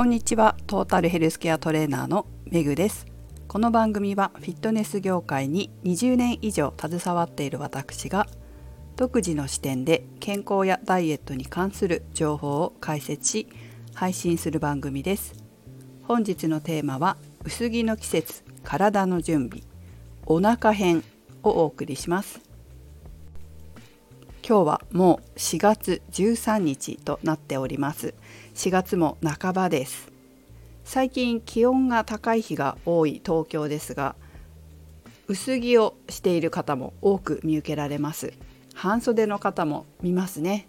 こんにちは。トータルヘルスケアトレーナーのめぐです。この番組はフィットネス業界に20年以上携わっている私が独自の視点で健康やダイエットに関する情報を解説し配信する番組です。本日のテーマは薄着の季節体の準備お腹編をお送りします。今日はもう4月13日となっております。4月も半ばです。最近気温が高い日が多い東京ですが薄着をしている方も多く見受けられます。半袖の方も見ますね。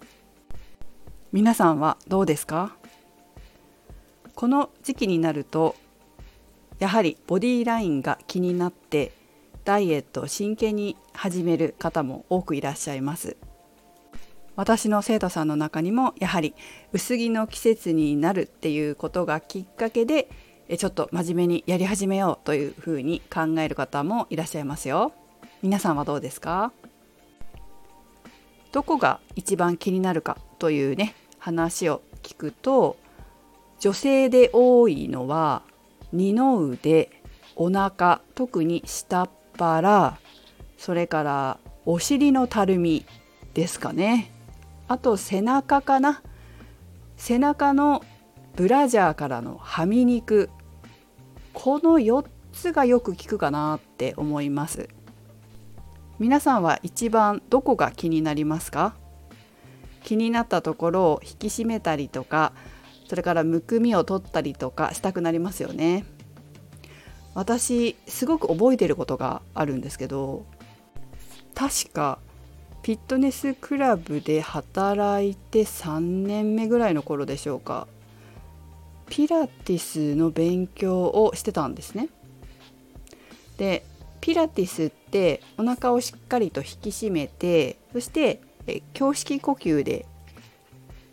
皆さんはどうですか？この時期になるとやはりボディラインが気になってダイエットを真剣に始める方も多くいらっしゃいます。私の生徒さんの中にもやはり薄着の季節になるっていうことがきっかけでちょっと真面目にやり始めようというふうに考える方もいらっしゃいますよ。皆さんはどうですか？どこが一番気になるかというね話を聞くと女性で多いのは二の腕お腹特に下っ腹それからお尻のたるみですかねあと背中かな。背中のブラジャーからのはみ肉。この4つがよく効くかなって思います。皆さんは一番どこが気になりますか？気になったところを引き締めたりとかそれからむくみを取ったりとかしたくなりますよね。私すごく覚えてることがあるんですけど確かフィットネスクラブで働いて3年目ぐらいの頃でしょうかピラティスの勉強をしてたんですね。でピラティスってお腹をしっかりと引き締めてそして胸式呼吸で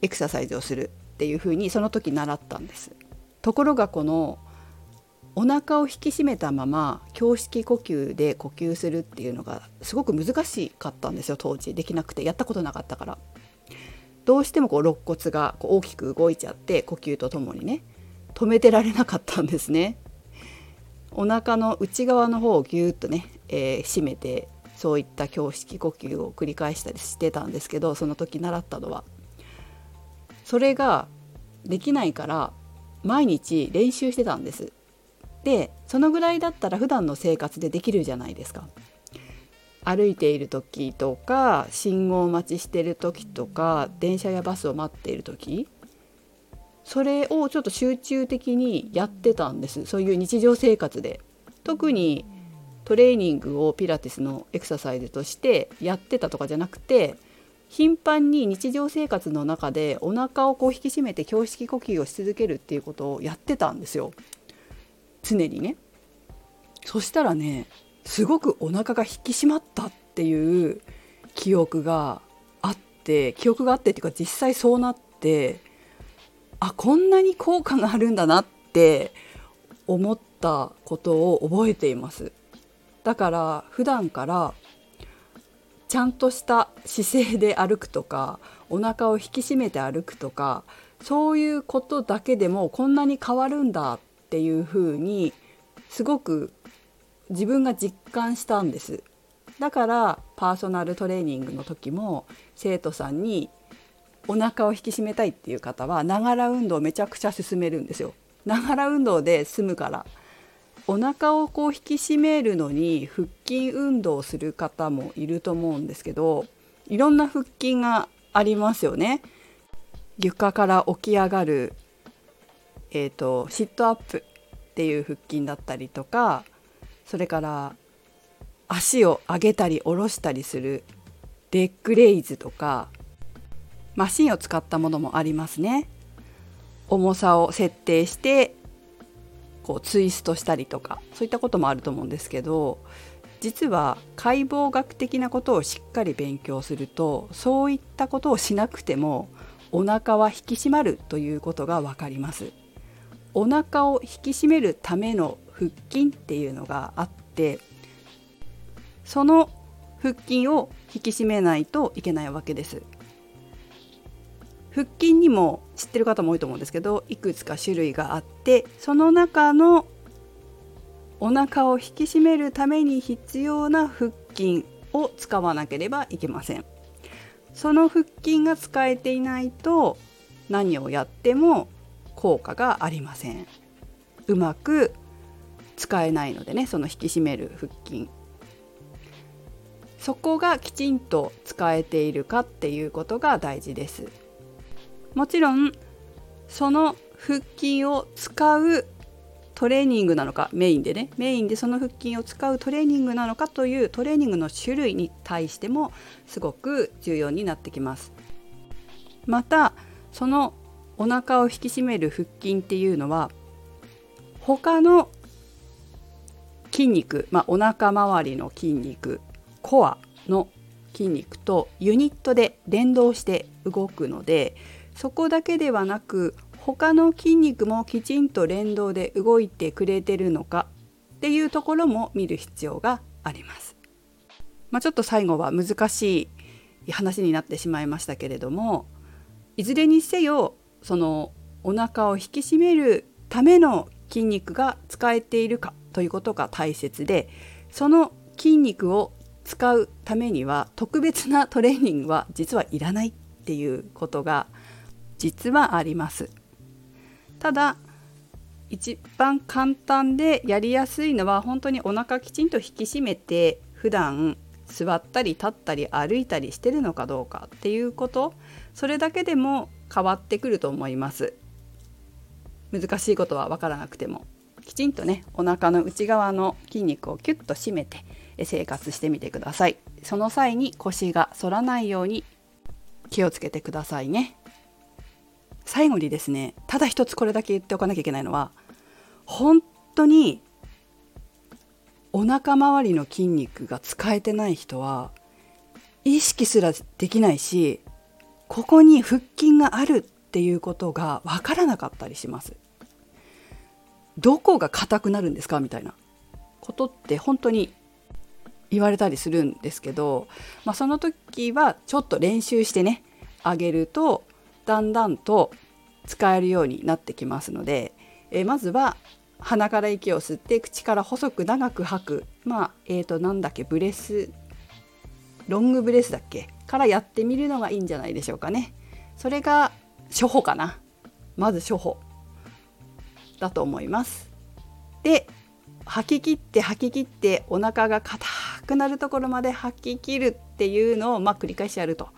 エクササイズをするっていうふうにその時習ったんです。ところがこのお腹を引き締めたまま胸式呼吸で呼吸するっていうのがすごく難しかったんですよ当時。できなくて。やったことなかったから。どうしてもこう肋骨がこう大きく動いちゃって呼吸とともにね止めてられなかったんですね。お腹の内側の方をギューッとね、えー、締めてそういった胸式呼吸を繰り返したりしてたんですけどその時習ったのは。それができないから毎日練習してたんです。でそのぐらいだったら普段の生活でできるじゃないですか。歩いている時とか信号待ちしてる時とか電車やバスを待っている時それをちょっと集中的にやってたんですそういう日常生活で特にトレーニングをピラティスのエクササイズとしてやってたとかじゃなくて頻繁に日常生活の中でお腹をこう引き締めて胸式呼吸をし続けるっていうことをやってたんですよ。常にね。そしたらねすごくお腹が引き締まったっていう記憶があって記憶があってっていうか実際そうなってあこんなに効果があるんだなって思ったことを覚えています。だから普段からちゃんとした姿勢で歩くとかお腹を引き締めて歩くとかそういうことだけでもこんなに変わるんだっていうふうにすごく自分が実感したんです。だからパーソナルトレーニングの時も生徒さんにお腹を引き締めたいっていう方はながら運動をめちゃくちゃ勧めるんですよ。ながら運動で済むから。お腹をこう引き締めるのに腹筋運動をする方もいると思うんですけどいろんな腹筋がありますよね。床から起き上がるえーと、シットアップっていう腹筋だったりとかそれから足を上げたり下ろしたりするレッグレイズとかマシンを使ったものもありますね。重さを設定してこうツイストしたりとかそういったこともあると思うんですけど実は解剖学的なことをしっかり勉強するとそういったことをしなくてもお腹は引き締まるということが分かります。お腹を引き締めるための腹筋っていうのがあってその腹筋を引き締めないといけないわけです。腹筋にも知ってる方も多いと思うんですけどいくつか種類があってその中のお腹を引き締めるために必要な腹筋を使わなければいけません。その腹筋が使えていないと何をやっても効果がありません。うまく使えないのでねその引き締める腹筋。そこがきちんと使えているかっていうことが大事です。もちろんその腹筋を使うトレーニングなのかメインでねメインでその腹筋を使うトレーニングなのかというトレーニングの種類に対してもすごく重要になってきます。またそのお腹を引き締める腹筋っていうのは他の筋肉、まあ、お腹周りの筋肉コアの筋肉とユニットで連動して動くのでそこだけではなく他の筋肉もきちんと連動で動いてくれてるのかっていうところも見る必要があります。まあ、ちょっと最後は難しい話になってしまいましたけれどもいずれにせよそのお腹を引き締めるための筋肉が使えているかということが大切でその筋肉を使うためには特別なトレーニングは実はいらないっていうことが実はあります。ただ一番簡単でやりやすいのは本当にお腹きちんと引き締めて普段座ったり立ったり歩いたりしてるのかどうかっていうことそれだけでも変わってくると思います。難しいことは分からなくても。きちんとねお腹の内側の筋肉をキュッと締めて生活してみてください。その際に腰が反らないように気をつけてくださいね。最後にですねただ一つこれだけ言っておかなきゃいけないのは本当にお腹周りの筋肉が使えてない人は意識すらできないしここに腹筋があるっていうことが分からなかったりします。どこが硬くなるんですかみたいなことって本当に言われたりするんですけど、まあ、その時はちょっと練習してねあげるとだんだんと使えるようになってきますので、え、まずは鼻から息を吸って口から細く長く吐くまあえーとなんだっけブレスロングブレスだっけ？からやってみるのがいいんじゃないでしょうかね。それが初歩かな。まず初歩だと思います。で吐き切って吐き切ってお腹が硬くなるところまで吐き切るっていうのをまあ繰り返しやると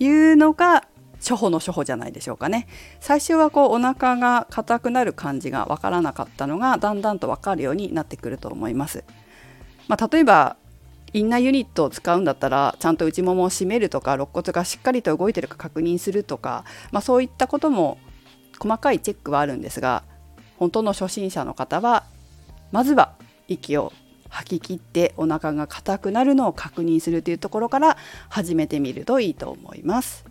いうのが初歩の初歩じゃないでしょうかね最初はこうお腹が硬くなる感じがわからなかったのがだんだんと分かるようになってくると思います、まあ、例えばインナーユニットを使うんだったらちゃんと内ももを締めるとか肋骨がしっかりと動いてるか確認するとか、まあ、そういったことも細かいチェックはあるんですが本当の初心者の方はまずは息を吐き切ってお腹が硬くなるのを確認するというところから始めてみるといいと思います。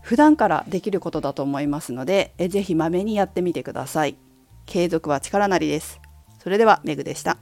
普段からできることだと思いますので、ぜひまめにやってみてください。継続は力なりです。それではメグでした。